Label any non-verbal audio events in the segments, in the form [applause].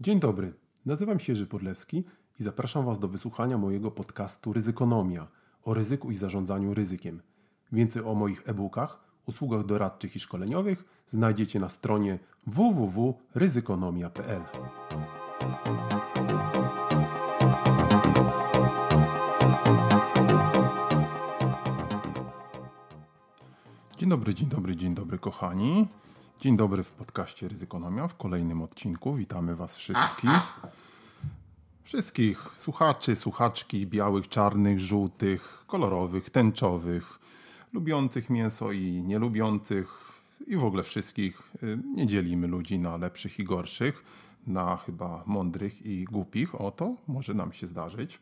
Dzień dobry, nazywam się Jerzy Podlewski i zapraszam Was do wysłuchania mojego podcastu Ryzykonomia o ryzyku i zarządzaniu ryzykiem. Więcej o moich e-bookach, usługach doradczych i szkoleniowych znajdziecie na stronie www.ryzykonomia.pl. Dzień dobry, dzień dobry, dzień dobry, kochani. Dzień dobry w podcaście Ryzykonomia w kolejnym odcinku. Witamy Was wszystkich. Wszystkich słuchaczy, słuchaczki białych, czarnych, żółtych, kolorowych, tęczowych, lubiących mięso i nielubiących i w ogóle wszystkich. Nie dzielimy ludzi na lepszych i gorszych, na chyba mądrych i głupich. O to może nam się zdarzyć.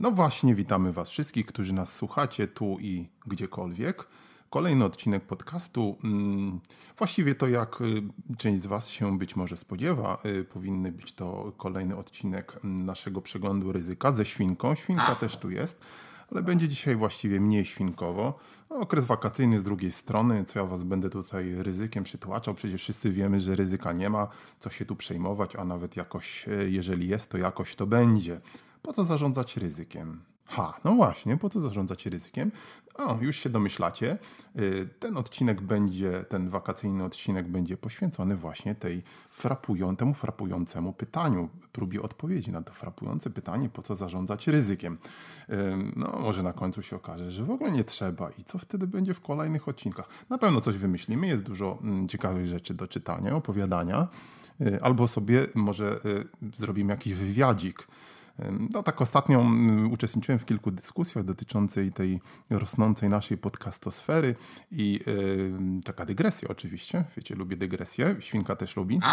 No właśnie, witamy Was wszystkich, którzy nas słuchacie tu i gdziekolwiek. Kolejny odcinek podcastu. Właściwie to, jak y, część z Was się być może spodziewa, y, powinny być to kolejny odcinek naszego przeglądu ryzyka ze świnką. Świnka też tu jest, ale będzie dzisiaj właściwie mniej świnkowo. No, okres wakacyjny z drugiej strony, co ja Was będę tutaj ryzykiem przytłaczał. Przecież wszyscy wiemy, że ryzyka nie ma, co się tu przejmować, a nawet jakoś, y, jeżeli jest, to jakoś to będzie. Po co zarządzać ryzykiem? Ha, no właśnie, po co zarządzać ryzykiem? O, już się domyślacie. Y, ten odcinek będzie, ten wakacyjny odcinek będzie poświęcony właśnie tej frapują, temu frapującemu pytaniu, próbie odpowiedzi na to frapujące pytanie, po co zarządzać ryzykiem. Y, no, może na końcu się okaże, że w ogóle nie trzeba i co wtedy będzie w kolejnych odcinkach. Na pewno coś wymyślimy, jest dużo mm, ciekawych rzeczy do czytania, opowiadania, y, albo sobie może zrobimy jakiś wywiadzik no tak ostatnio uczestniczyłem w kilku dyskusjach dotyczącej tej rosnącej naszej podcastosfery i yy, taka dygresja oczywiście, wiecie, lubię dygresję, Świnka też lubi. [gasps]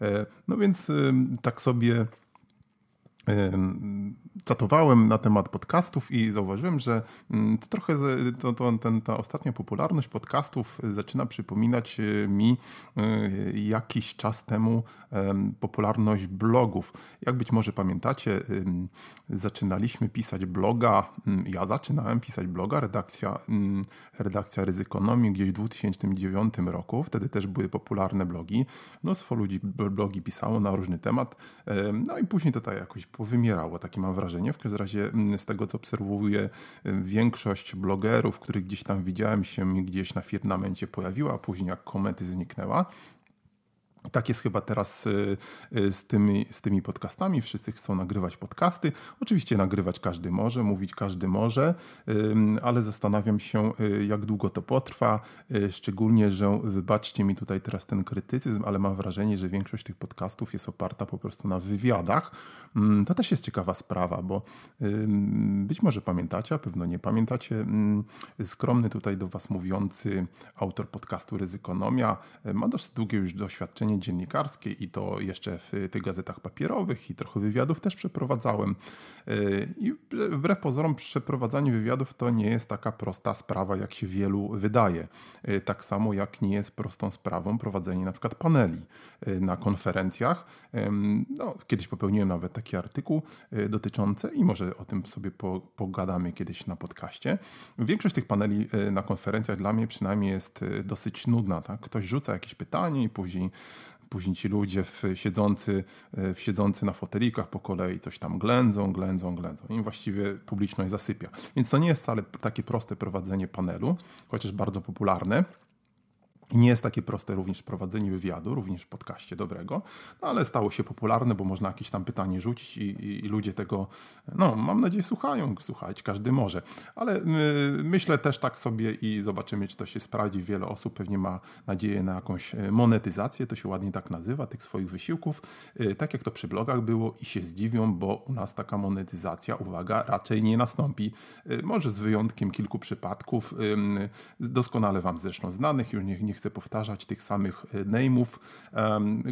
E, no więc yy, tak sobie Czatowałem na temat podcastów i zauważyłem, że mm, to trochę to, to, ten, ta ostatnia popularność podcastów zaczyna przypominać e, mi e, jakiś czas temu popularność blogów. Jak być może pamiętacie, zaczynaliśmy pisać bloga, ja zaczynałem pisać bloga, redakcja, redakcja Ryzykonomii gdzieś w 2009 roku, wtedy też były popularne blogi. Mnóstwo ludzi blogi pisało na różny temat, no i później to tak jakoś powymierało, takie mam wrażenie. W każdym razie mm, z tego, co obserwuję, y, większość blogerów, których gdzieś tam widziałem się gdzieś na firmamencie pojawiła, a później jak komenty zniknęła. Tak jest chyba teraz y, y, z tymi, z tymi podcastami. Wszyscy chcą nagrywać podcasty. Oczywiście nagrywać każdy może, mówić każdy może, ale zastanawiam się, y, jak długo to potrwa. Szczególnie, że wybaczcie mi tutaj teraz ten krytycyzm, ale mam wrażenie, że większość tych podcastów jest oparta po prostu na wywiadach. Mm, to też jest ciekawa sprawa, bo być może pamiętacie, a pewno nie pamiętacie. Mm, skromny tutaj do Was mówiący autor podcastu Ryzykonomia ma dosyć długie już doświadczenie dziennikarskie i to jeszcze w tych gazetach papierowych i trochę wywiadów też przeprowadzałem. Y, I wbrew pozorom przeprowadzanie wywiadów to nie jest taka prosta sprawa, jak się wielu wydaje. Y, tak samo jak nie jest prostą sprawą prowadzenie na przykład paneli y, na konferencjach. No, kiedyś popełniłem nawet taki artykuł dotyczący i może o tym sobie pogadamy kiedyś na podcaście. Większość tych paneli na konferencjach dla mnie przynajmniej jest dosyć nudna. Tak? Ktoś rzuca jakieś pytanie i później Później ci ludzie w, siedzący, e, w siedzący na fotelikach po kolei coś tam ględzą, ględzą, ględzą. I właściwie publiczność zasypia. Więc to nie jest wcale takie proste prowadzenie panelu, chociaż bardzo popularne. Nie jest takie proste również prowadzenie wywiadu, również w podcaście dobrego, no ale stało się popularne, bo można jakieś tam pytanie rzucić i, i, i ludzie tego, no mam nadzieję, słuchają, słuchać, każdy może. Ale y, myślę też tak sobie i zobaczymy, czy to się sprawdzi. Wiele osób pewnie ma nadzieję na jakąś y, monetyzację, to się ładnie tak nazywa, tych swoich wysiłków, y, tak jak to przy blogach było i się zdziwią, bo u nas taka monetyzacja, uwaga, raczej nie nastąpi. Y, może z wyjątkiem kilku przypadków, doskonale Wam zresztą znanych, już nie, nie chcę powtarzać tych samych e, name'ów,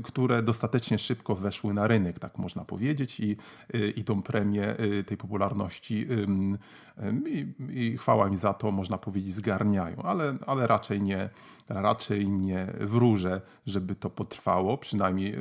które dostatecznie szybko weszły na rynek, tak można powiedzieć, i, e, i tą premię e, tej popularności i, i chwała mi za to, można powiedzieć, zgarniają, ale, ale raczej nie raczej nie wróżę, żeby to potrwało, przynajmniej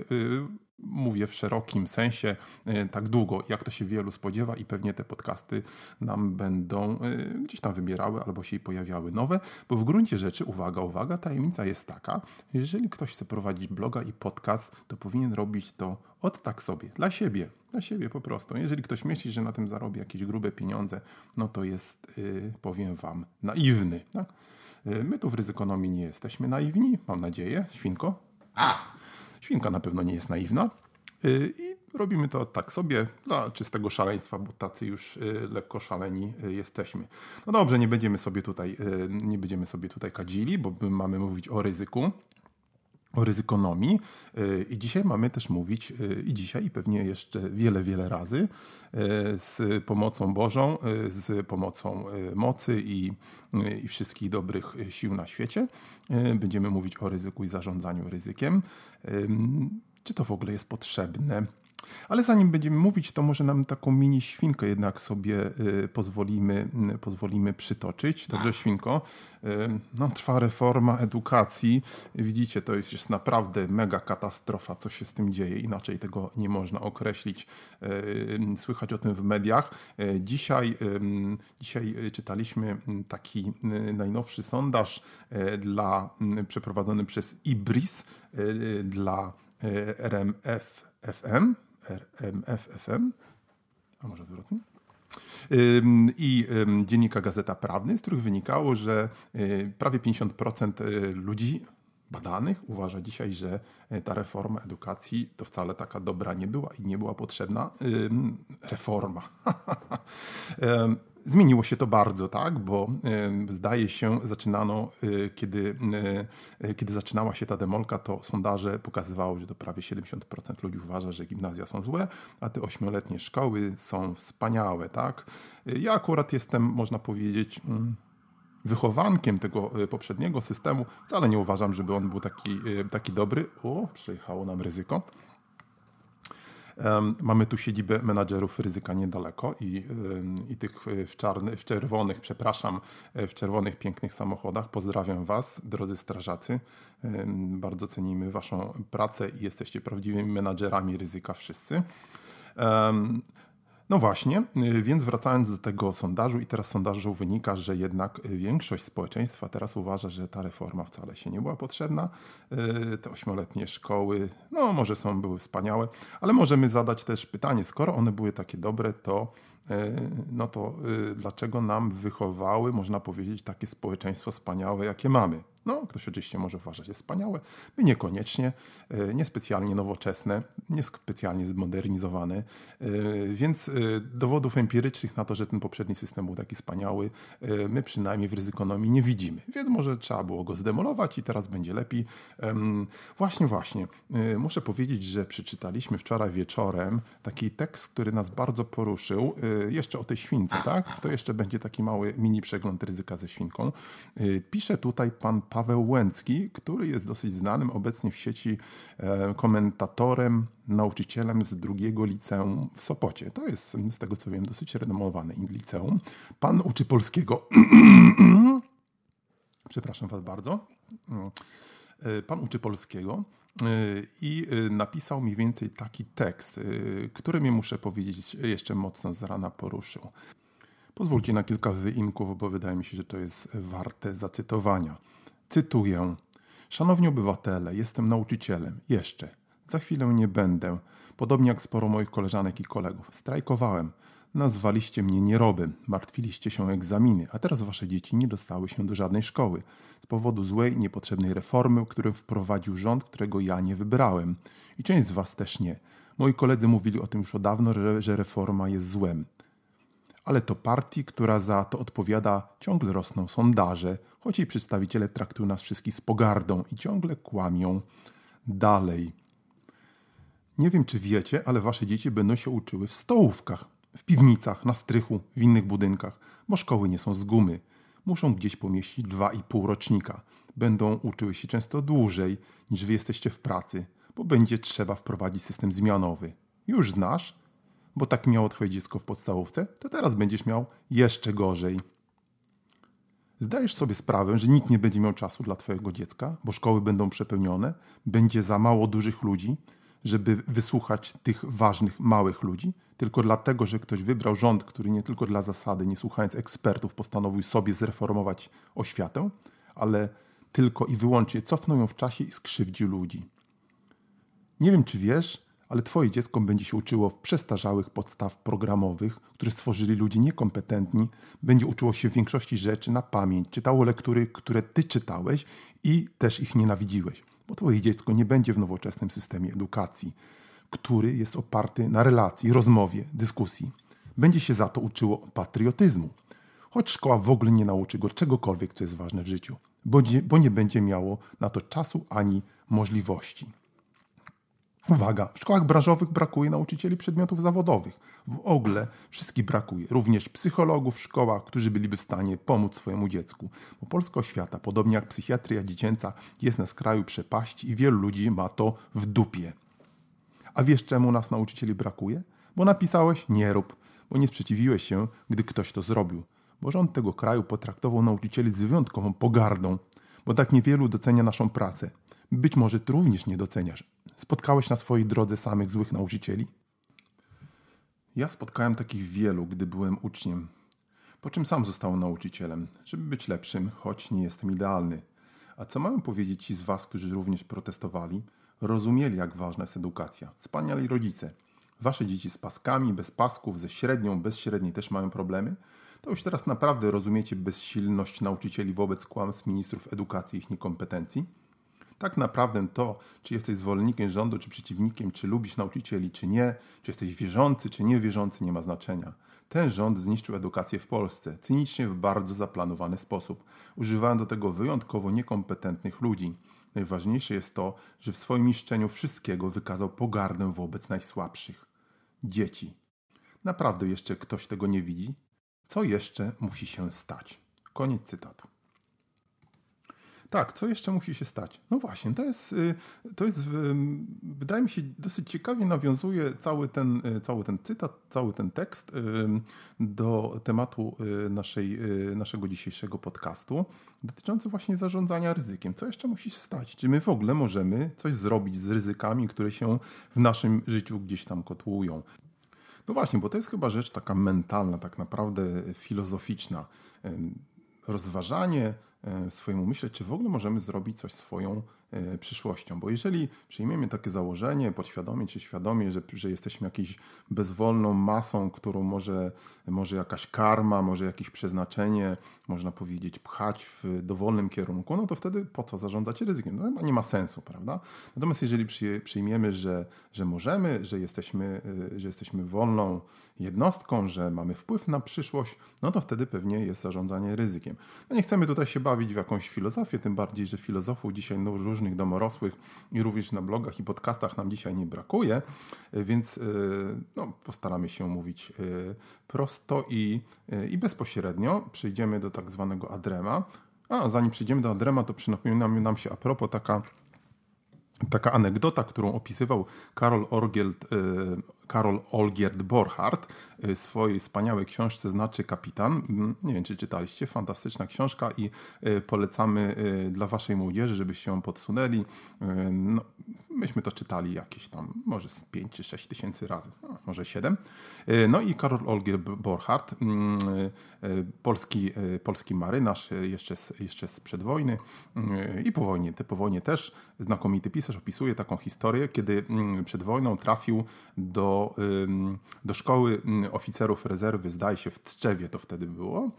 mówię w szerokim sensie e, tak długo, jak to się wielu spodziewa i pewnie te podcasty nam będą e, gdzieś tam wybierały albo się pojawiały nowe, bo w gruncie rzeczy, uwaga, uwaga, tajemnica jest taka, jeżeli ktoś chce prowadzić bloga i podcast, to powinien robić to od tak sobie, dla siebie, dla siebie po prostu. Jeżeli ktoś myśli, że na tym zarobi jakieś grube pieniądze, no to jest, yy, powiem wam, naiwny. Tak? My tu w ryzykonomii nie jesteśmy naiwni, mam nadzieję. Świnko? Świnka na pewno nie jest naiwna. Y, I robimy to tak sobie dla czystego szaleństwa, bo tacy już y, lekko szaleni y, jesteśmy. No dobrze, nie będziemy sobie tutaj, nie będziemy sobie tutaj kadzili, bo mamy mówić o ryzyku o ryzykonomii. I dzisiaj mamy też mówić, i dzisiaj, i pewnie jeszcze wiele, wiele razy, z pomocą Bożą, z pomocą mocy i, i wszystkich dobrych sił na świecie. Będziemy mówić o ryzyku i zarządzaniu ryzykiem czy to w ogóle jest potrzebne. Ale zanim będziemy mówić, to może nam taką mini świnkę jednak sobie y, pozwolimy, y, pozwolimy przytoczyć. Dobrze, świnko? Y, no, trwa reforma edukacji. Widzicie, to jest, jest naprawdę mega katastrofa, co się z tym dzieje. Inaczej tego nie można określić. Słychać o tym w mediach. Dzisiaj, dzisiaj czytaliśmy taki najnowszy sondaż dla, przeprowadzony przez IBRIS dla RMF FM, RMF FM, a może zwrotnie? I dziennika Gazeta Prawny, z których wynikało, że y, prawie 50% y, ludzi badanych uważa dzisiaj, że y, ta reforma edukacji to wcale taka dobra nie była i nie była potrzebna reforma. [laughs] Zmieniło się to bardzo, tak, bo zdaje się, zaczynano, e, kiedy, e, kiedy zaczynała się ta demolka, to sondaże pokazywały, że to prawie 70% ludzi uważa, że gimnazja są złe, a te ośmioletnie szkoły są wspaniałe, tak. Ja akurat jestem, można powiedzieć, mm, wychowankiem tego e, poprzedniego systemu. Wcale nie uważam, żeby on był taki, taki dobry. O, przejechało nam ryzyko. Mamy tu siedzibę menadżerów ryzyka niedaleko i, i tych w, czarny, w czerwonych, przepraszam, w czerwonych pięknych samochodach. Pozdrawiam Was, drodzy strażacy. Bardzo cenimy Waszą pracę i jesteście prawdziwymi menadżerami ryzyka wszyscy. No właśnie, y, więc wracając do tego sondażu i teraz sondażu wynika, że jednak większość społeczeństwa teraz uważa, że ta reforma wcale się nie była potrzebna. Y, te ośmioletnie szkoły, no może są, były wspaniałe, ale możemy zadać też pytanie, skoro one były takie dobre, to y, no to dlaczego nam wychowały, można powiedzieć, takie społeczeństwo wspaniałe, jakie mamy? No, ktoś oczywiście może uważać, że jest wspaniałe, my niekoniecznie, e, niespecjalnie nowoczesne, niespecjalnie zmodernizowane, e, więc e, dowodów empirycznych na to, że ten poprzedni system był taki wspaniały, my przynajmniej w ryzykonomii nie widzimy. Więc może trzeba było go zdemolować i teraz będzie lepiej. Właśnie, właśnie. Muszę powiedzieć, że przeczytaliśmy wczoraj wieczorem taki tekst, który nas bardzo poruszył. Jeszcze o tej śwince, tak? To jeszcze będzie taki mały mini przegląd ryzyka ze świnką. Pisze tutaj pan Paweł Łęcki, który jest dosyć znanym obecnie w sieci e, komentatorem, nauczycielem z drugiego liceum w Sopocie. To jest, z tego co wiem, dosyć renomowane liceum. Pan uczy polskiego. [clears throat] Przepraszam Was bardzo. E, pan uczy polskiego i napisał mniej więcej taki tekst, który mi muszę powiedzieć jeszcze mocno z rana poruszył. Pozwólcie na kilka wyimków, bo wydaje mi się, że to jest warte zacytowania. Cytuję: Szanowni obywatele, jestem nauczycielem. Jeszcze. Za chwilę nie będę. Podobnie jak sporo moich koleżanek i kolegów. Strajkowałem. Nazwaliście mnie nierobem, martwiliście się o egzaminy, a teraz wasze dzieci nie dostały się do żadnej szkoły z powodu złej, niepotrzebnej reformy, którą wprowadził rząd, którego ja nie wybrałem. I część z was też nie. Moi koledzy mówili o tym już od dawno, że, że reforma jest złem ale to partii, która za to odpowiada, ciągle rosną sondaże, choć jej przedstawiciele traktują nas wszystkich z pogardą i ciągle kłamią dalej. Nie wiem, czy wiecie, ale wasze dzieci będą się uczyły w stołówkach, w piwnicach, na strychu, w innych budynkach, bo szkoły nie są z gumy. Muszą gdzieś pomieścić dwa i pół rocznika. Będą uczyły się często dłużej niż wy jesteście w pracy, bo będzie trzeba wprowadzić system zmianowy. Już znasz? bo tak miało twoje dziecko w podstawówce, to teraz będziesz miał jeszcze gorzej. Zdajesz sobie sprawę, że nikt nie będzie miał czasu dla twojego dziecka, bo szkoły będą przepełnione, będzie za mało dużych ludzi, żeby wysłuchać tych ważnych, małych ludzi, tylko dlatego, że ktoś wybrał rząd, który nie tylko dla zasady, nie słuchając ekspertów, postanowił sobie zreformować oświatę, ale tylko i wyłącznie cofnął ją w czasie i skrzywdził ludzi. Nie wiem, czy wiesz, ale twoje dziecko będzie się uczyło w przestarzałych podstaw programowych, które stworzyli ludzie niekompetentni, będzie uczyło się większości rzeczy na pamięć, czytało lektury, które ty czytałeś i też ich nienawidziłeś, bo twoje dziecko nie będzie w nowoczesnym systemie edukacji, który jest oparty na relacji, rozmowie, dyskusji. Będzie się za to uczyło patriotyzmu, choć szkoła w ogóle nie nauczy go czegokolwiek, co jest ważne w życiu, bo nie, bo nie będzie miało na to czasu ani możliwości. Uwaga, w szkołach branżowych brakuje nauczycieli przedmiotów zawodowych. W ogóle wszystkich brakuje, również psychologów w szkołach, którzy byliby w stanie pomóc swojemu dziecku. Bo polska oświata, podobnie jak psychiatria dziecięca, jest na skraju przepaści i wielu ludzi ma to w dupie. A wiesz czemu nas nauczycieli brakuje? Bo napisałeś nie rób, bo nie sprzeciwiłeś się, gdy ktoś to zrobił. Bo rząd tego kraju potraktował nauczycieli z wyjątkową pogardą, bo tak niewielu docenia naszą pracę. Być może ty również nie doceniasz. Spotkałeś na swojej drodze samych złych nauczycieli? Ja spotkałem takich wielu, gdy byłem uczniem. Po czym sam zostałem nauczycielem, żeby być lepszym, choć nie jestem idealny. A co mają powiedzieć ci z Was, którzy również protestowali? Rozumieli, jak ważna jest edukacja. Wspaniali rodzice. Wasze dzieci z paskami, bez pasków, ze średnią, bez średniej też mają problemy? To już teraz naprawdę rozumiecie bezsilność nauczycieli wobec kłamstw ministrów edukacji i ich niekompetencji? Tak naprawdę to, czy jesteś zwolennikiem rządu, czy przeciwnikiem, czy lubisz nauczycieli, czy nie, czy jesteś wierzący, czy niewierzący, nie ma znaczenia. Ten rząd zniszczył edukację w Polsce, cynicznie w bardzo zaplanowany sposób, używając do tego wyjątkowo niekompetentnych ludzi. Najważniejsze jest to, że w swoim niszczeniu wszystkiego wykazał pogardę wobec najsłabszych dzieci. Naprawdę jeszcze ktoś tego nie widzi? Co jeszcze musi się stać? Koniec cytatu. Tak, co jeszcze musi się stać? No właśnie, to jest, y, to jest wydaje mi się, dosyć ciekawie nawiązuje cały ten, y, cały ten cytat, cały ten tekst do tematu y, naszej, naszego dzisiejszego podcastu, dotyczący właśnie zarządzania ryzykiem. Co jeszcze musi się stać? Czy my w ogóle możemy coś zrobić z ryzykami, które się w naszym życiu gdzieś tam kotłują? No właśnie, bo to jest chyba rzecz taka mentalna, tak naprawdę filozoficzna. Rozważanie E, swojemu myśleć, czy w ogóle możemy zrobić coś swoją przyszłością. Bo jeżeli przyjmiemy takie założenie podświadomie czy świadomie, że, że jesteśmy jakąś bezwolną masą, którą może, może jakaś karma, może jakieś przeznaczenie, można powiedzieć, pchać w dowolnym kierunku, no to wtedy po co zarządzać ryzykiem? No chyba nie ma sensu, prawda? Natomiast jeżeli przyjmiemy, że, że możemy, że jesteśmy, e, że jesteśmy wolną jednostką, że mamy wpływ na przyszłość, no to wtedy pewnie jest zarządzanie ryzykiem. No nie chcemy tutaj się bawić w jakąś filozofię, tym bardziej, że filozofów dzisiaj no, różnych domorosłych i również na blogach i podcastach nam dzisiaj nie brakuje, więc e, no, postaramy się mówić e, prosto i, e, i bezpośrednio. Przejdziemy do tak zwanego adrema. A zanim przejdziemy do adrema, to przypomina nam się a propos taka taka anegdota, którą opisywał Karol Orgield, Karol Olgierd Borchardt swojej wspaniałej książce Znaczy Kapitan. Mm, nie wiem, czy czytaliście, fantastyczna książka i polecamy dla waszej młodzieży, żebyście ją podsunęli. No, myśmy to czytali jakieś tam, może 5 czy 6 tysięcy razy, no, może 7. No i Karol Olgierd Borchardt, mm, polski, polski marynarz, jeszcze, jeszcze sprzed wojny i po wojnie, te po wojnie też, znakomity pisarz, opisuje taką historię, kiedy mm, przed wojną trafił do do, szkoły oficerów rezerwy, zdaje się w Tczewie to wtedy było.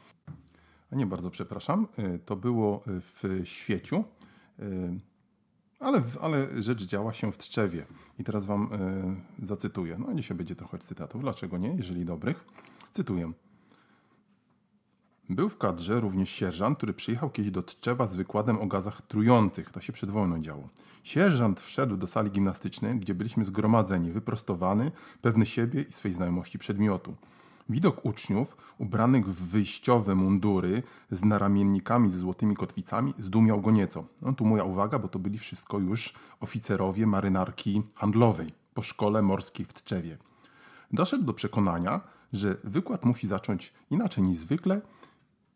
A nie bardzo przepraszam, y, to było w Świeciu, y, ale, ale rzecz działa się w Tczewie. I teraz wam y, zacytuję. No dzisiaj będzie trochę cytatów, dlaczego nie, jeżeli dobrych. Cytuję. Był w kadrze również sierżant, który przyjechał kiedyś do Tczewa z wykładem o gazach trujących. To się przed wojną działo. Sierżant wszedł do sali gimnastycznej, gdzie byliśmy zgromadzeni, wyprostowany, pewny siebie i swej znajomości przedmiotu. Widok uczniów, ubranych w wyjściowe mundury z naramiennikami ze złotymi kotwicami, zdumiał go nieco. No tu moja uwaga, bo to byli wszystko już oficerowie marynarki handlowej po szkole morskiej w Tczewie. Doszedł do przekonania, że wykład musi zacząć inaczej niż zwykle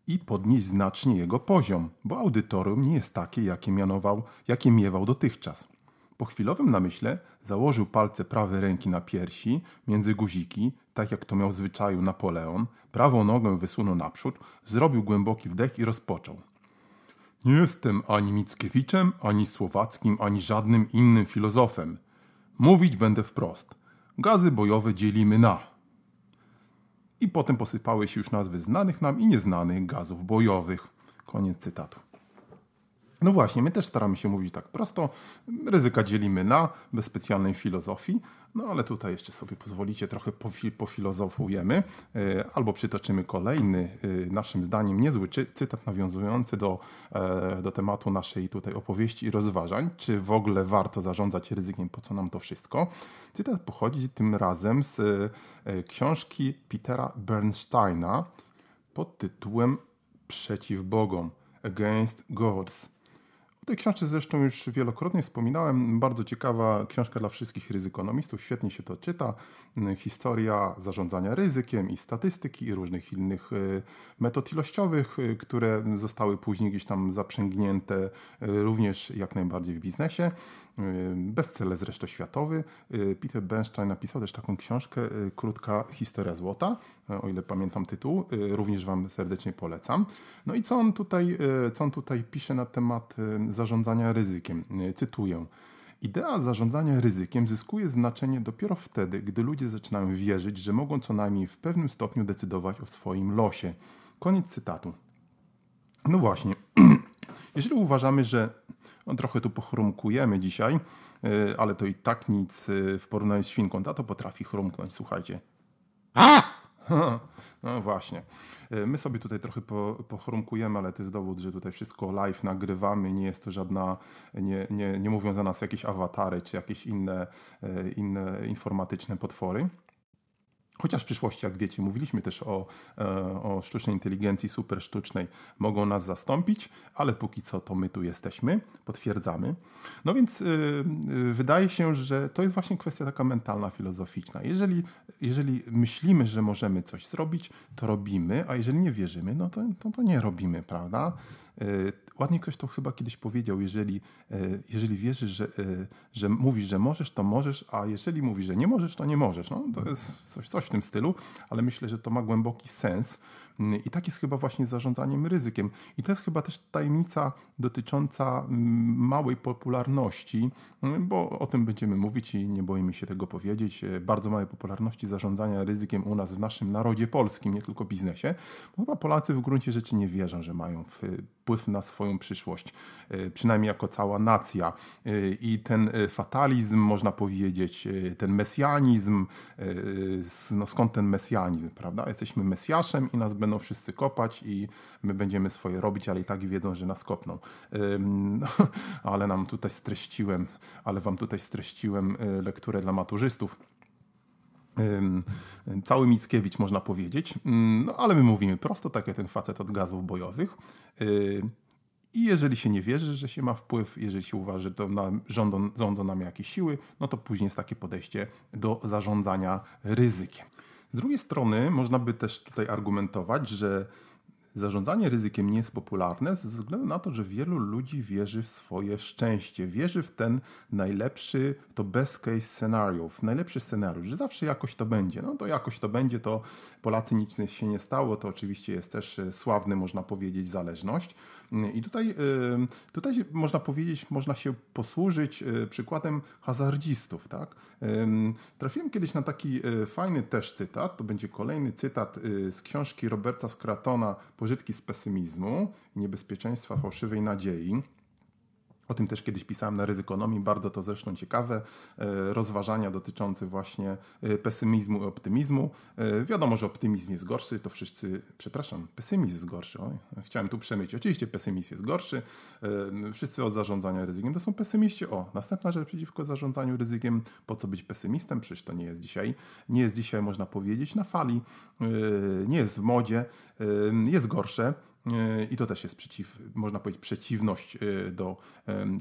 i podnieść znacznie jego poziom, bo audytorium nie jest takie, jakie mianował, jakie miewał dotychczas. Po chwilowym namyśle założył palce prawej ręki na piersi, między guziki, tak jak to miał w zwyczaju Napoleon, prawą nogę wysunął naprzód, zrobił głęboki wdech i rozpoczął. Nie jestem ani Mickiewiczem, ani Słowackim, ani żadnym innym filozofem. Mówić będę wprost. Gazy bojowe dzielimy na. I potem posypały się już nazwy znanych nam i nieznanych gazów bojowych. Koniec cytatu. No właśnie, my też staramy się mówić tak prosto. Ryzyka dzielimy na, bez specjalnej filozofii. No ale tutaj jeszcze sobie pozwolicie, trochę pofilozofujemy, e, albo przytoczymy kolejny, e, naszym zdaniem niezły cytat nawiązujący do, e, do tematu naszej tutaj opowieści i rozważań, czy w ogóle warto zarządzać ryzykiem, po co nam to wszystko. Cytat pochodzi tym razem z książki Petera Bernsteina pod tytułem Przeciw Bogom, Against Gods. Tej książce zresztą już wielokrotnie wspominałem. Bardzo ciekawa książka dla wszystkich ryzykonomistów. Świetnie się to czyta. Historia zarządzania ryzykiem i statystyki i różnych innych y, metod ilościowych, y, które zostały później gdzieś tam zaprzęgnięte y, również jak najbardziej w biznesie. Bestseller zresztą światowy. Y, Peter Bernstein napisał też taką książkę y, Krótka historia złota, o ile pamiętam tytuł. Również Wam serdecznie polecam. No i co on tutaj, co on tutaj pisze na temat zarządzania ryzykiem? Cytuję. Idea zarządzania ryzykiem zyskuje znaczenie dopiero wtedy, gdy ludzie zaczynają wierzyć, że mogą co najmniej w pewnym stopniu decydować o swoim losie. Koniec cytatu. No właśnie, [clears throat] jeżeli uważamy, że no, trochę tu pochrumkujemy dzisiaj, y, ale to i tak nic y, w porównaniu z świnką. Ta to potrafi chrumknąć, słuchajcie. [laughs] No właśnie. Y, my sobie tutaj trochę po, pochrumkujemy, ale to jest dowód, że tutaj wszystko live nagrywamy. Nie jest to żadna, nie, nie, nie mówią za nas jakieś awatary czy jakieś inne, inne informatyczne potwory. Chociaż w przyszłości, jak wiecie, mówiliśmy też o, e, o sztucznej inteligencji super sztucznej, mogą nas zastąpić, ale póki co to my tu jesteśmy, potwierdzamy. No więc yy, wydaje się, że to jest właśnie kwestia taka mentalna, filozoficzna. Jeżeli, jeżeli myślimy, że możemy coś zrobić, to robimy, a jeżeli nie wierzymy, no to, to, to nie robimy, prawda? Yy, ładnie ktoś to chyba kiedyś powiedział, jeżeli, jeżeli wierzysz, że, że mówisz, że możesz, to możesz, a jeżeli mówisz, że nie możesz, to nie możesz. No, to jest coś, coś w tym stylu, ale myślę, że to ma głęboki sens. I tak jest chyba właśnie zarządzaniem ryzykiem. I to jest chyba też tajemnica dotycząca mm, małej popularności, mm, bo o tym będziemy mówić i nie boimy się tego powiedzieć. E, bardzo małej popularności zarządzania ryzykiem u nas w naszym narodzie polskim, nie tylko biznesie. Bo chyba Polacy w gruncie rzeczy nie wierzą, że mają wpływ na swoją przyszłość, e, przynajmniej jako cała nacja. E, I ten fatalizm, można powiedzieć, ten mesjanizm, no skąd ten mesjanizm, prawda? Jesteśmy mesjaszem i nas będą wszyscy kopać i my będziemy swoje robić, ale i tak wiedzą, że nas kopną. [laughs] No, ale nam tutaj streściłem, ale wam tutaj streściłem e, lekturę dla maturzystów. Cały Mickiewicz można powiedzieć, no ale my mówimy prosto, tak jak ten facet od gazów bojowych. I jeżeli się nie wierzy, że się ma wpływ, jeżeli się uważa, że to nam, rządzą, rządzą nam jakieś siły, no to później jest takie podejście do zarządzania ryzykiem. Z drugiej strony można by też tutaj argumentować, że zarządzanie ryzykiem nie jest popularne ze względu na to, że wielu ludzi wierzy w swoje szczęście, wierzy w ten najlepszy, to best case scenario, w najlepszy scenariusz, że zawsze jakoś to będzie. No to jakoś to będzie, to Polacy nic się nie stało, to oczywiście jest też e, sławny, można powiedzieć, zależność. I tutaj, y, tutaj można powiedzieć, można się posłużyć y, przykładem hazardzistów. Tak? Trafiłem kiedyś na taki y, fajny też cytat, to będzie kolejny cytat z książki Roberta Scratona Pożytki z pesymizmu i niebezpieczeństwa fałszywej nadziei. O tym też kiedyś pisałem na ryzykonomii, bardzo to zresztą ciekawe e, rozważania dotyczące właśnie e, pesymizmu i optymizmu. E, wiadomo, że optymizm jest gorszy, to wszyscy, przepraszam, pesymizm jest gorszy. Oj, chciałem tu przemyć. Oczywiście pesymizm jest gorszy. Wszyscy od zarządzania ryzykiem to są pesymiści. O, następna rzecz przeciwko zarządzaniu ryzykiem. Po co być pesymistem? Przecież to nie jest dzisiaj, nie jest dzisiaj, można powiedzieć, na fali, nie jest w modzie, jest gorsze. I to też jest przeciw, można powiedzieć, przeciwność e, do,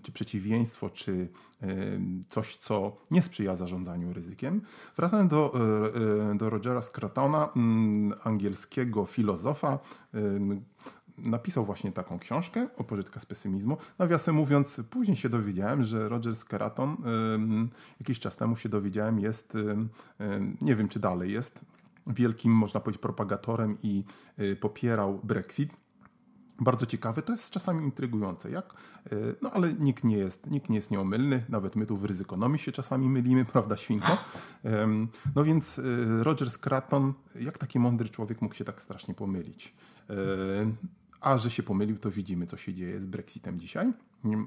czy przeciwieństwo, czy coś, co nie sprzyja zarządzaniu ryzykiem. Wracając do, e, e, do Rogera Scratona, angielskiego filozofa, napisał właśnie taką książkę o pożytkach z pesymizmu. Nawiasem mówiąc, później się dowiedziałem, że Roger Skeraton jakiś czas temu się dowiedziałem, jest, nie wiem czy dalej jest, wielkim, można powiedzieć, propagatorem i popierał Brexit bardzo ciekawe, to jest czasami intrygujące, jak, e, no ale nikt nie jest, nikt nie jest nieomylny, nawet my tu w ryzykonomii się czasami mylimy, [laughs] prawda świnko? No więc e, Roger Scraton, jak taki mądry człowiek mógł się tak strasznie pomylić? E, a że się pomylił, to widzimy, co się dzieje z Brexitem dzisiaj.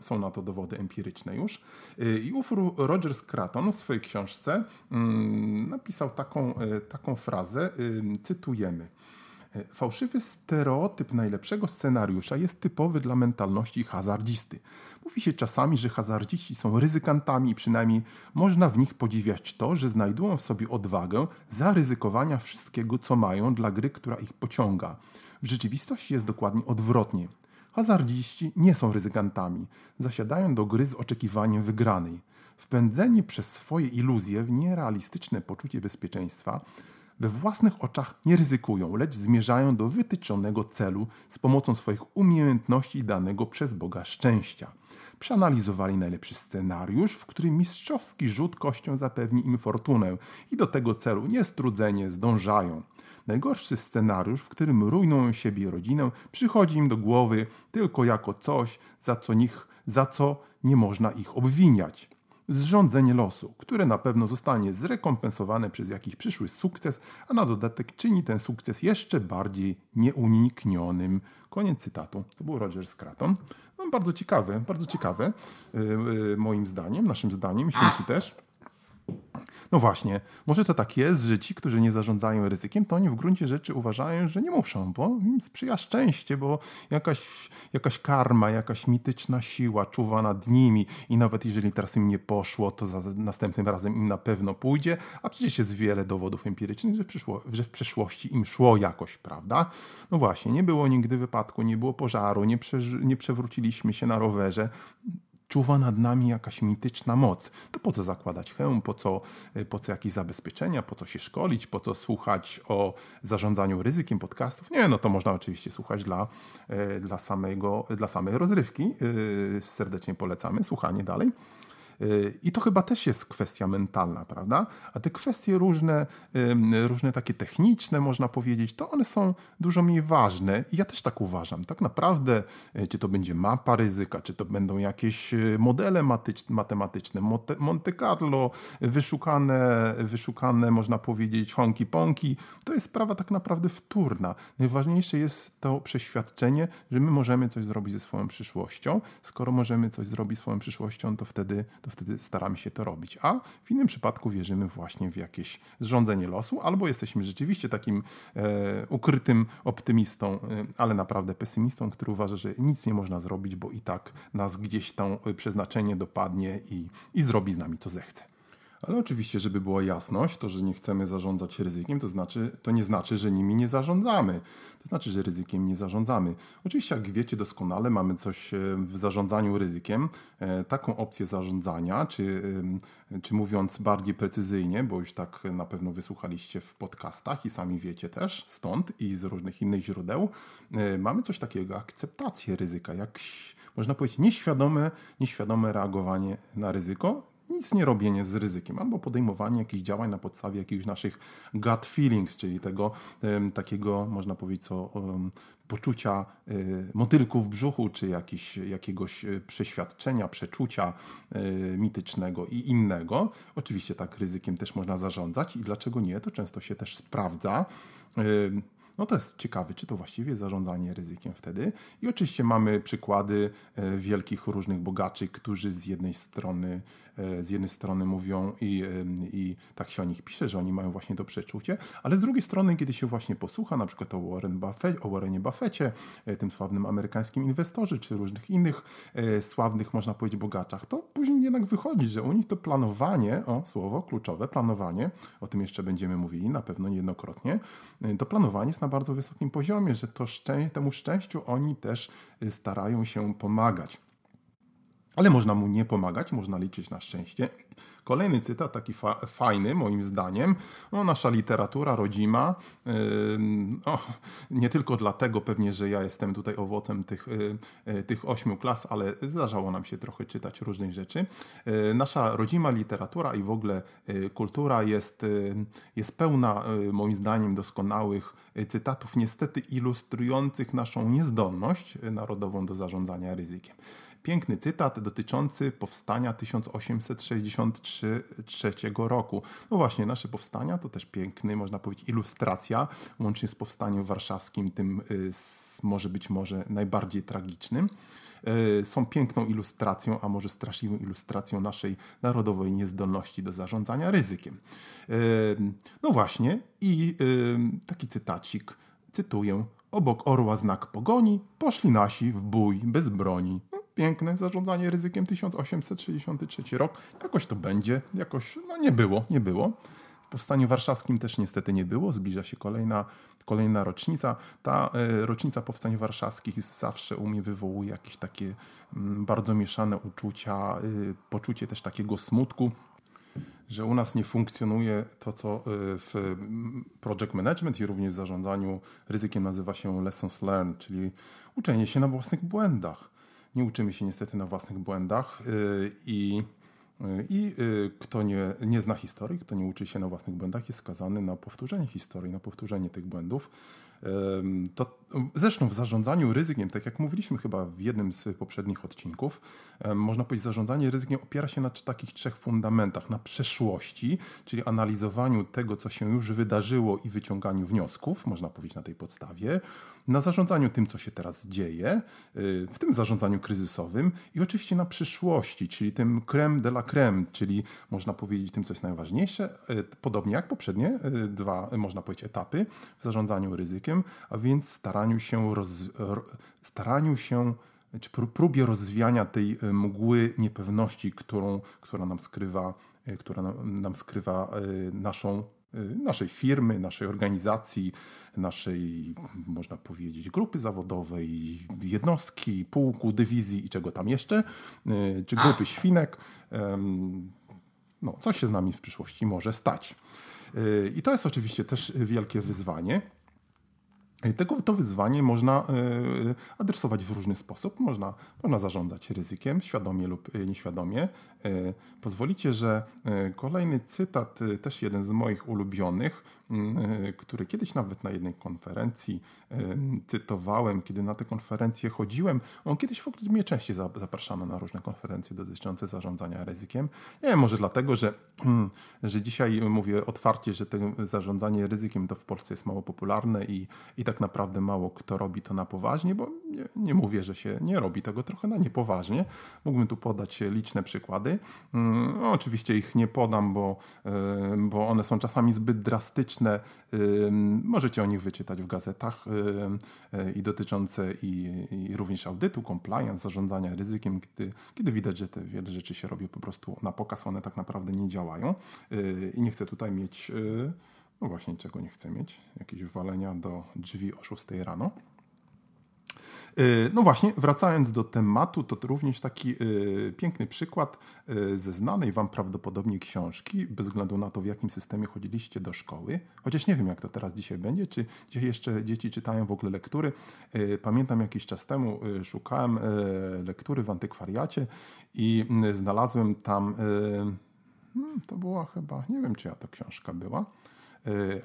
Są na to dowody empiryczne już. I ów Roger Scraton w swojej książce mm, napisał taką, taką frazę, cytujemy – Fałszywy stereotyp najlepszego scenariusza jest typowy dla mentalności hazardzisty. Mówi się czasami, że hazardziści są ryzykantami i przynajmniej można w nich podziwiać to, że znajdują w sobie odwagę zaryzykowania wszystkiego, co mają dla gry, która ich pociąga. W rzeczywistości jest dokładnie odwrotnie. Hazardziści nie są ryzykantami. Zasiadają do gry z oczekiwaniem wygranej. Wpędzeni przez swoje iluzje w nierealistyczne poczucie bezpieczeństwa, we własnych oczach nie ryzykują, lecz zmierzają do wytyczonego celu z pomocą swoich umiejętności danego przez Boga szczęścia. Przeanalizowali najlepszy scenariusz, w którym mistrzowski rzut kością zapewni im fortunę i do tego celu niestrudzenie zdążają. Najgorszy scenariusz, w którym rujnują siebie i rodzinę, przychodzi im do głowy tylko jako coś, za co, nich, za co nie można ich obwiniać zrządzenie losu, które na pewno zostanie zrekompensowane przez jakiś przyszły sukces, a na dodatek czyni ten sukces jeszcze bardziej nieuniknionym. Koniec cytatu. To był Roger Scraton. No, bardzo ciekawe, bardzo ciekawe, yy, moim zdaniem, naszym zdaniem, święki też. No właśnie, może to tak jest, że ci, którzy nie zarządzają ryzykiem, to oni w gruncie rzeczy uważają, że nie muszą, bo im sprzyja szczęście, bo jakaś, jakaś karma, jakaś mityczna siła czuwa nad nimi i nawet jeżeli teraz im nie poszło, to za następnym razem im na pewno pójdzie, a przecież jest wiele dowodów empirycznych, że, przyszło, że w przeszłości im szło jakoś, prawda? No właśnie, nie było nigdy wypadku, nie było pożaru, nie, nie przewróciliśmy się na rowerze czuwa nad nami jakaś mityczna moc. To po co zakładać hełm, po co, e, po co jakieś zabezpieczenia, po co się szkolić, po co słuchać o zarządzaniu ryzykiem podcastów? Nie, no to można oczywiście słuchać dla, e, dla, samego, dla samej rozrywki. E, serdecznie polecamy słuchanie dalej. I to chyba też jest kwestia mentalna, prawda? A te kwestie różne, różne takie techniczne, można powiedzieć, to one są dużo mniej ważne. I ja też tak uważam. Tak naprawdę, e, czy to będzie mapa ryzyka, czy to będą jakieś e, modele matematyczne, Monte Carlo, wyszukane, wyszukane można powiedzieć, honki ponki, to jest sprawa tak naprawdę wtórna. Najważniejsze jest to przeświadczenie, że my możemy coś zrobić ze swoją przyszłością. Skoro możemy coś zrobić swoją przyszłością, to wtedy, to wtedy staramy się to robić. A w innym przypadku wierzymy właśnie w jakieś zrządzenie losu, albo jesteśmy rzeczywiście takim e, ukrytym optymistą, e, ale naprawdę pesymistą, który uważa, że nic nie można zrobić, bo i tak nas gdzieś tam przeznaczenie dopadnie i, i zrobi z nami co zechce. Ale oczywiście, żeby była jasność, to, że nie chcemy zarządzać ryzykiem, to, znaczy, to nie znaczy, że nimi nie zarządzamy. To znaczy, że ryzykiem nie zarządzamy. Oczywiście, jak wiecie doskonale, mamy coś e, w zarządzaniu ryzykiem, e, taką opcję zarządzania, czy, czy mówiąc bardziej precyzyjnie, bo już tak na pewno wysłuchaliście w podcastach i sami wiecie też stąd i z różnych innych źródeł, e, mamy coś takiego akceptację ryzyka, jak można powiedzieć nieświadome, nieświadome reagowanie na ryzyko nic nie robienie z ryzykiem, albo podejmowanie jakichś działań na podstawie jakichś naszych gut feelings, czyli tego takiego, można powiedzieć, co poczucia y, motylków w brzuchu, czy jakiś, jakiegoś y, przeświadczenia, przeczucia y, mitycznego i innego. Oczywiście tak ryzykiem też można zarządzać i dlaczego nie, to często się też sprawdza. No to jest ciekawe, czy to właściwie zarządzanie ryzykiem wtedy. I oczywiście mamy przykłady e, wielkich różnych bogaczy, którzy z jednej strony, e, z jednej strony mówią i, e, i tak się o nich pisze, że oni mają właśnie to przeczucie, ale z drugiej strony, kiedy się właśnie posłucha na przykład o, Warren Buffett, o Warrenie Buffetcie, tym sławnym amerykańskim inwestorze, czy różnych innych sławnych, można powiedzieć, bogaczach, to później jednak wychodzi, że u nich to planowanie, o słowo kluczowe, planowanie, o tym jeszcze będziemy mówili na pewno niejednokrotnie, to planowanie jest na bardzo wysokim poziomie, że to szczę temu szczęściu oni też starają się pomagać. Ale można mu nie pomagać, można liczyć na szczęście. Kolejny cytat, taki fa fajny moim zdaniem. No, nasza literatura rodzima, yy, no, nie tylko dlatego pewnie, że ja jestem tutaj owocem tych, yy, tych ośmiu klas, ale zdarzało nam się trochę czytać różnych rzeczy. Yy, nasza rodzima literatura i w ogóle y, kultura jest, y, jest pełna moim zdaniem doskonałych cytatów, niestety ilustrujących naszą niezdolność narodową do zarządzania ryzykiem. Piękny cytat dotyczący powstania 1863 roku. No właśnie, nasze powstania to też piękny, można powiedzieć, ilustracja, łącznie z powstaniem warszawskim, tym y, może być może najbardziej tragicznym y, są piękną ilustracją, a może straszliwą ilustracją naszej narodowej niezdolności do zarządzania ryzykiem. Y, no właśnie, i taki cytacik, cytuję: Obok orła znak pogoni, poszli nasi w bój bez broni piękne zarządzanie ryzykiem 1863 rok. Jakoś to będzie, jakoś no nie było, nie było. W Powstaniu Warszawskim też niestety nie było, zbliża się kolejna, kolejna rocznica. Ta e, rocznica Powstań Warszawskich zawsze u mnie wywołuje jakieś takie mm, bardzo mieszane uczucia, y, poczucie też takiego smutku, że u nas nie funkcjonuje to, co y, w mm, project management i również w zarządzaniu ryzykiem nazywa się lessons learned, czyli uczenie się na własnych błędach nie uczymy się niestety na własnych błędach y, i, y, i y, kto nie, nie zna historii, kto nie uczy się na własnych błędach, jest skazany na powtórzenie historii, na powtórzenie tych błędów. To, zresztą w zarządzaniu ryzykiem, tak jak mówiliśmy chyba w jednym z poprzednich odcinków, można powiedzieć, zarządzanie ryzykiem opiera się na takich trzech fundamentach. Na przeszłości, czyli analizowaniu tego, co się już wydarzyło i wyciąganiu wniosków, można powiedzieć na tej podstawie na zarządzaniu tym, co się teraz dzieje, y, w tym zarządzaniu kryzysowym i oczywiście na przyszłości, czyli tym creme de la creme, czyli można powiedzieć tym, co jest najważniejsze, y, podobnie jak poprzednie y, dwa, można powiedzieć, etapy w zarządzaniu ryzykiem, a więc staraniu się, roz, staraniu się czy próbie rozwiania tej mgły niepewności, którą, która nam skrywa, która nam, skrywa naszą naszej firmy, naszej organizacji, naszej, można powiedzieć, grupy zawodowej, jednostki, pułku, dywizji i czego tam jeszcze, y, czy grupy świnek. No, co się z nami w przyszłości może stać. Y, I to jest oczywiście też wielkie wyzwanie. Tego, to wyzwanie można adresować w różny sposób. Można, można zarządzać ryzykiem, świadomie lub nieświadomie. Pozwolicie, że kolejny cytat, też jeden z moich ulubionych, który kiedyś nawet na jednej konferencji cytowałem, kiedy na te konferencje chodziłem. On kiedyś w ogóle mnie częściej zapraszano na różne konferencje dotyczące zarządzania ryzykiem. Nie wiem, może dlatego, że, że dzisiaj mówię otwarcie, że to zarządzanie ryzykiem to w Polsce jest mało popularne i, i tak tak naprawdę mało kto robi to na poważnie, bo nie, nie, mówię, że się nie robi tego trochę na niepoważnie. Mógłbym tu podać liczne przykłady. No, oczywiście ich nie podam, bo, y, bo one są czasami zbyt drastyczne. Y, możecie o nich wyczytać w gazetach y, i dotyczące i, i również audytu, compliance, zarządzania ryzykiem, kiedy, kiedy widać, że te wiele rzeczy się robi po prostu na pokaz, one tak naprawdę nie działają. I nie chcę tutaj mieć no właśnie, czego nie chcę mieć. Jakieś walenia do drzwi o 6 rano. Y, no właśnie, wracając do tematu, to również taki y, piękny przykład y, ze znanej Wam prawdopodobnie książki, bez względu na to, w jakim systemie chodziliście do szkoły. Chociaż nie wiem, jak to teraz dzisiaj będzie, czy dzisiaj jeszcze dzieci czytają w ogóle lektury. Pamiętam jakiś czas temu szukałem lektury w antykwariacie i znalazłem tam, hmm, to była chyba, nie wiem, czyja to książka była E,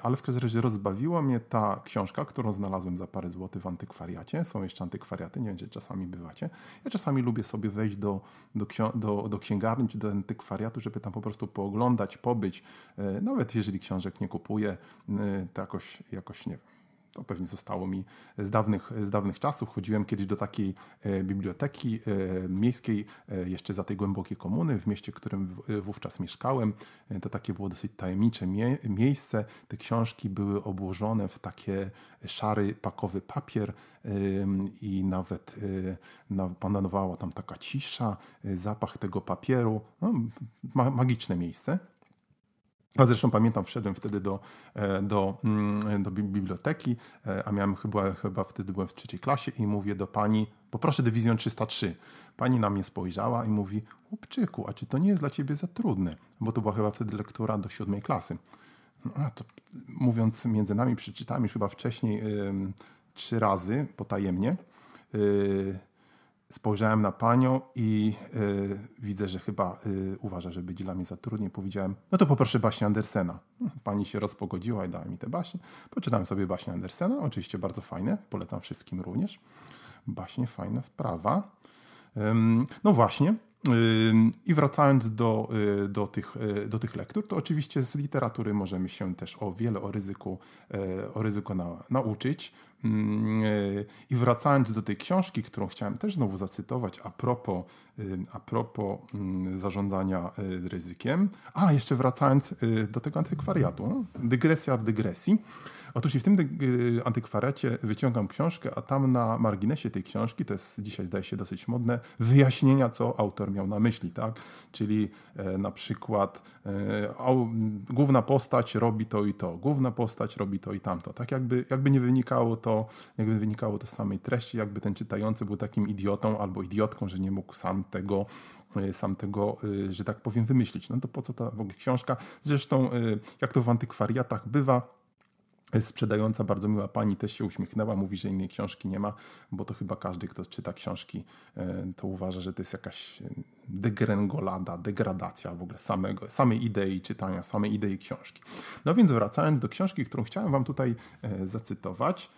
ale w każdym razie rozbawiła mnie ta książka, którą znalazłem za parę złotych w antykwariacie. Są jeszcze antykwariaty, nie wiem, gdzie czasami bywacie. Ja czasami lubię sobie wejść do, do, do, do księgarni czy do antykwariatu, żeby tam po prostu pooglądać, pobyć. E, nawet jeżeli książek nie kupuję, e, to jakoś, jakoś nie wiem to pewnie zostało mi z dawnych, z dawnych czasów. Chodziłem kiedyś do takiej e, biblioteki e, miejskiej, e, jeszcze za tej głębokiej komuny, w mieście, w którym wówczas mieszkałem. To takie było dosyć tajemnicze mie miejsce. Te książki były obłożone w takie szary, pakowy papier i nawet panowała tam taka cisza, zapach tego papieru. No, magiczne miejsce. A zresztą pamiętam, wszedłem wtedy do, do, mm, do biblioteki, a miałem chyba, chyba wtedy byłem w trzeciej klasie i mówię do pani, poproszę dywizjon 303. Pani na mnie spojrzała i mówi, chłopczyku, a czy to nie jest dla ciebie za trudne? Bo to była chyba wtedy lektura do siódmej klasy. No, to, mówiąc między nami, przeczytałem już chyba wcześniej yy, trzy razy potajemnie. Yy, spojrzałem na panią i yy, widzę, że chyba yy, uważa, że będzie dla mnie za trudnie. Powiedziałem, no to poproszę baśnie Andersena. Pani się rozpogodziła i dała mi te baśnie. Poczytałem sobie baśnie Andersena, oczywiście bardzo fajne, polecam wszystkim również. Baśnie, fajna sprawa. No właśnie, i wracając do, y, do, tych, y, do tych lektur, to oczywiście z literatury możemy się też o wiele o ryzyku, o ryzyku na, nauczyć. I wracając do tej książki, którą chciałem też znowu zacytować a propos, a propos zarządzania e, ryzykiem. A, jeszcze wracając e, do tego antykwariatu. Dygresja w dygresji. Otóż i w tym y, antykwarecie wyciągam książkę, a tam na marginesie tej książki, to jest dzisiaj zdaje się dosyć modne, wyjaśnienia, co autor miał na myśli, tak? Czyli e, na przykład e, główna postać robi to i to, główna postać robi to i tamto. Tak jakby, jakby nie wynikało to, jakby wynikało to z samej treści, jakby ten czytający był takim idiotą albo idiotką, że nie mógł sam tego e, sam tego, że tak powiem, wymyślić. No to po co ta w ogóle książka? Zresztą, jak to w antykwariatach bywa, Sprzedająca, bardzo miła pani, też się uśmiechnęła, mówi, że innej książki nie ma, bo to chyba każdy, kto czyta książki, e, to uważa, że to jest jakaś e, degrengolada, degradacja w ogóle samego, samej idei czytania, samej idei książki. No więc wracając do książki, którą chciałem wam tutaj e, zacytować,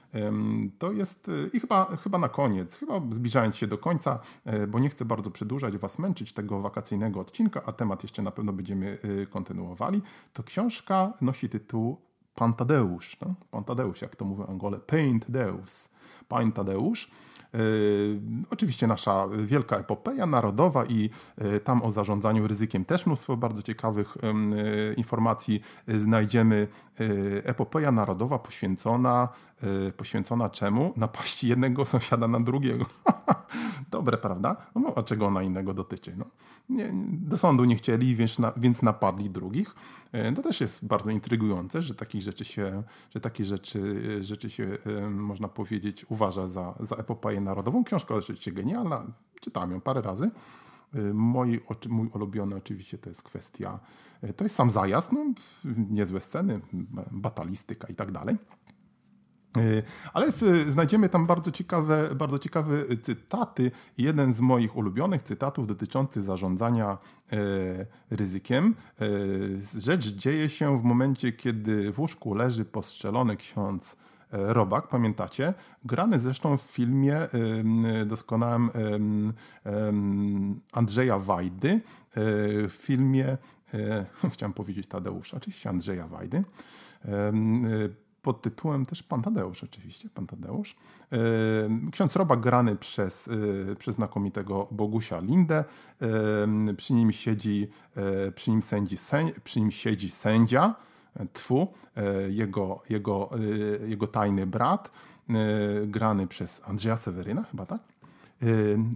to jest i chyba, chyba na koniec, chyba zbliżając się do końca, bo nie chcę bardzo przedłużać, was męczyć tego wakacyjnego odcinka, a temat jeszcze na pewno będziemy kontynuowali, to książka nosi tytuł Pan Tadeusz, no? Pan jak to mówią Angole, Paint Deus, Pan Tadeusz. Yy, oczywiście nasza wielka epopeja narodowa i yy, tam o zarządzaniu ryzykiem też mnóstwo bardzo ciekawych yy, informacji znajdziemy. Epopeja narodowa poświęcona, poświęcona czemu? Napaści jednego sąsiada na drugiego. [laughs] Dobre, prawda? No, a czego ona innego dotyczy? No, nie, do sądu nie chcieli, więc, na, więc napadli drugich. E, to też jest bardzo intrygujące, że takich rzeczy się, że takie rzeczy, rzeczy się można powiedzieć uważa za, za epopeję narodową. Książka oczywiście genialna, czytałem ją parę razy. E, mój, ulubiony oczywiście to jest kwestia, e, to jest sam zajazd, no, niezłe sceny, batalistyka i tak dalej. Y, ale znajdziemy tam bardzo ciekawe, bardzo ciekawe cytaty. Jeden z moich ulubionych cytatów dotyczący zarządzania e, ryzykiem. E, rzecz dzieje się w momencie, kiedy w łóżku leży postrzelony ksiądz e, Robak, pamiętacie? Grany zresztą w filmie doskonałym Andrzeja Wajdy, w filmie, [laughs] chciałem powiedzieć Tadeusza, oczywiście Andrzeja Wajdy pod tytułem też Pan Tadeusz oczywiście, Pan Tadeusz. Ksiądz Robak grany przez, e, przez znakomitego Bogusia Lindę. Przy nim siedzi, e, przy nim, sędzi, przy nim siedzi sędzia, e, twu, jego, jego, jego tajny brat, grany przez Andrzeja Seweryna chyba, tak?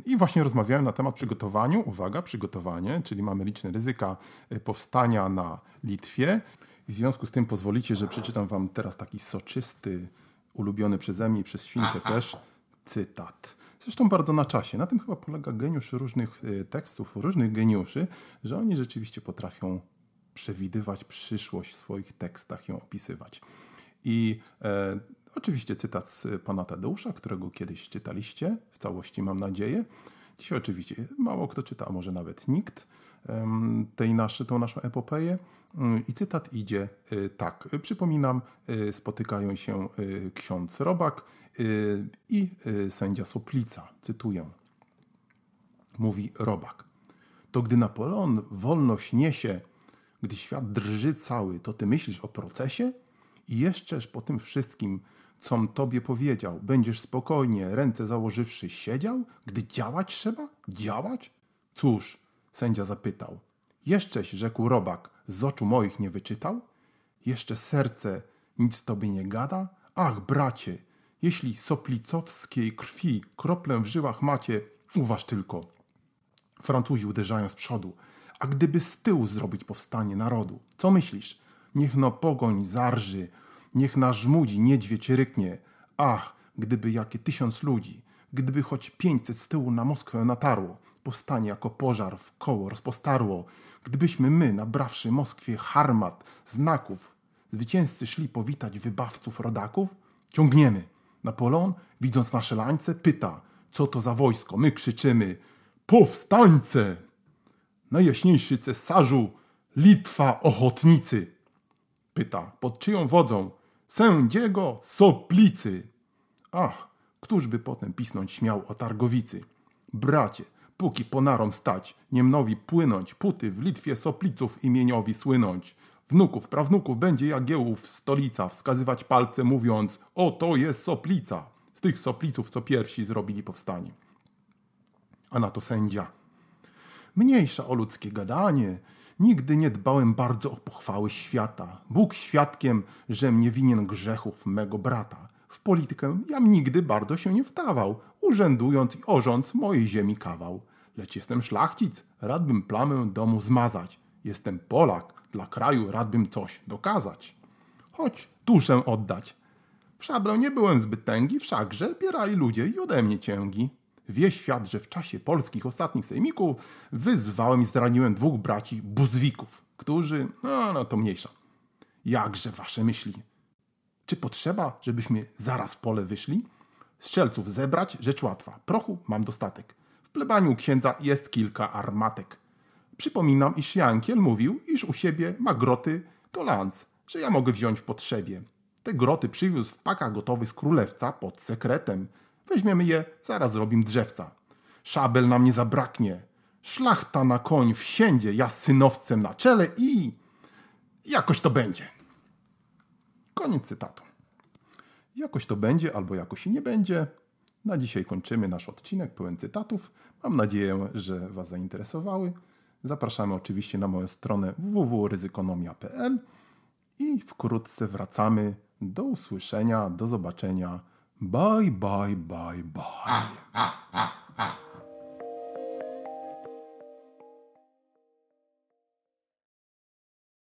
I właśnie rozmawiałem na temat przygotowaniu, uwaga, przygotowanie, czyli mamy liczne ryzyka powstania na Litwie. W związku z tym pozwolicie, że przeczytam wam teraz taki soczysty, ulubiony przeze mnie i przez Świnkę [laughs] też cytat. Zresztą bardzo na czasie. Na tym chyba polega geniusz różnych e, tekstów, różnych geniuszy, że oni rzeczywiście potrafią przewidywać przyszłość w swoich tekstach, ją opisywać. I e, oczywiście cytat z pana Tadeusza, którego kiedyś czytaliście, w całości mam nadzieję. Dzisiaj oczywiście mało kto czyta, a może nawet nikt tej naszy, tą naszą epopeję. I cytat idzie y, tak. Przypominam, y, spotykają się y, ksiądz Robak i sędzia Soplica. Cytuję. Mówi Robak. To gdy Napoleon wolność niesie, gdy świat drży cały, to ty myślisz o procesie? I jeszczeż po tym wszystkim, com tobie powiedział, będziesz spokojnie, ręce założywszy, siedział, gdy działać trzeba? Działać? Cóż, sędzia zapytał. Jeszcześ, rzekł robak, z oczu moich nie wyczytał? Jeszcze serce nic tobie nie gada? Ach, bracie, jeśli soplicowskiej krwi kroplę w żyłach macie, uważ tylko. Francuzi uderzają z przodu. A gdyby z tyłu zrobić powstanie narodu, co myślisz? Niech no pogoń zarży, niech na żmudzi niedźwiedź ryknie. Ach, gdyby jakie tysiąc ludzi, gdyby choć pięćset z tyłu na Moskwę natarło, powstanie jako pożar w koło rozpostarło, gdybyśmy my, nabrawszy Moskwie harmat, znaków, zwycięzcy szli powitać wybawców rodaków, ciągniemy. Napoleon, widząc nasze lańce, pyta, co to za wojsko? My krzyczymy, powstańce! Najjaśniejszy cesarzu, Litwa ochotnicy! Pyta, pod czyją wodzą? Sędziego Soplicy! Ach, któż by potem pisnąć śmiał o Targowicy? Bracie, póki ponarom stać, niemnowi płynąć, puty w Litwie Sopliców imieniowi słynąć. Wnuków, prawnuków będzie Jagiełów stolica, wskazywać palce mówiąc, o to jest Soplica. Z tych Sopliców, co pierwsi zrobili powstanie. A na to sędzia. Mniejsza o ludzkie gadanie, Nigdy nie dbałem bardzo o pochwały świata. Bóg świadkiem, że mnie winien grzechów mego brata. W politykę jam nigdy bardzo się nie wdawał, urzędując i orząc mojej ziemi kawał. Lecz jestem szlachcic, radbym plamę domu zmazać. Jestem Polak, dla kraju radbym coś dokazać. Choć duszę oddać. W szablę nie byłem zbyt tęgi, wszakże bierali ludzie i ode mnie cięgi. Wie świat, że w czasie polskich ostatnich sejmików wyzwałem i zraniłem dwóch braci buzwików, którzy, no, no to mniejsza. Jakże wasze myśli? Czy potrzeba, żebyśmy zaraz w pole wyszli? Strzelców zebrać, rzecz łatwa. Prochu mam dostatek. W plebaniu księdza jest kilka armatek. Przypominam, iż Jankiel mówił, iż u siebie ma groty do lanc, że ja mogę wziąć w potrzebie. Te groty przywiózł w pakach gotowy z królewca pod sekretem. Weźmiemy je, zaraz zrobimy drzewca. Szabel nam nie zabraknie. Szlachta na koń wsiędzie, ja z synowcem na czele i jakoś to będzie. Koniec cytatu. Jakoś to będzie, albo jakoś i nie będzie. Na dzisiaj kończymy nasz odcinek pełen cytatów. Mam nadzieję, że Was zainteresowały. Zapraszamy oczywiście na moją stronę www.ryzykonomia.pl i wkrótce wracamy. Do usłyszenia, do zobaczenia. Bye, bye, bye, bye.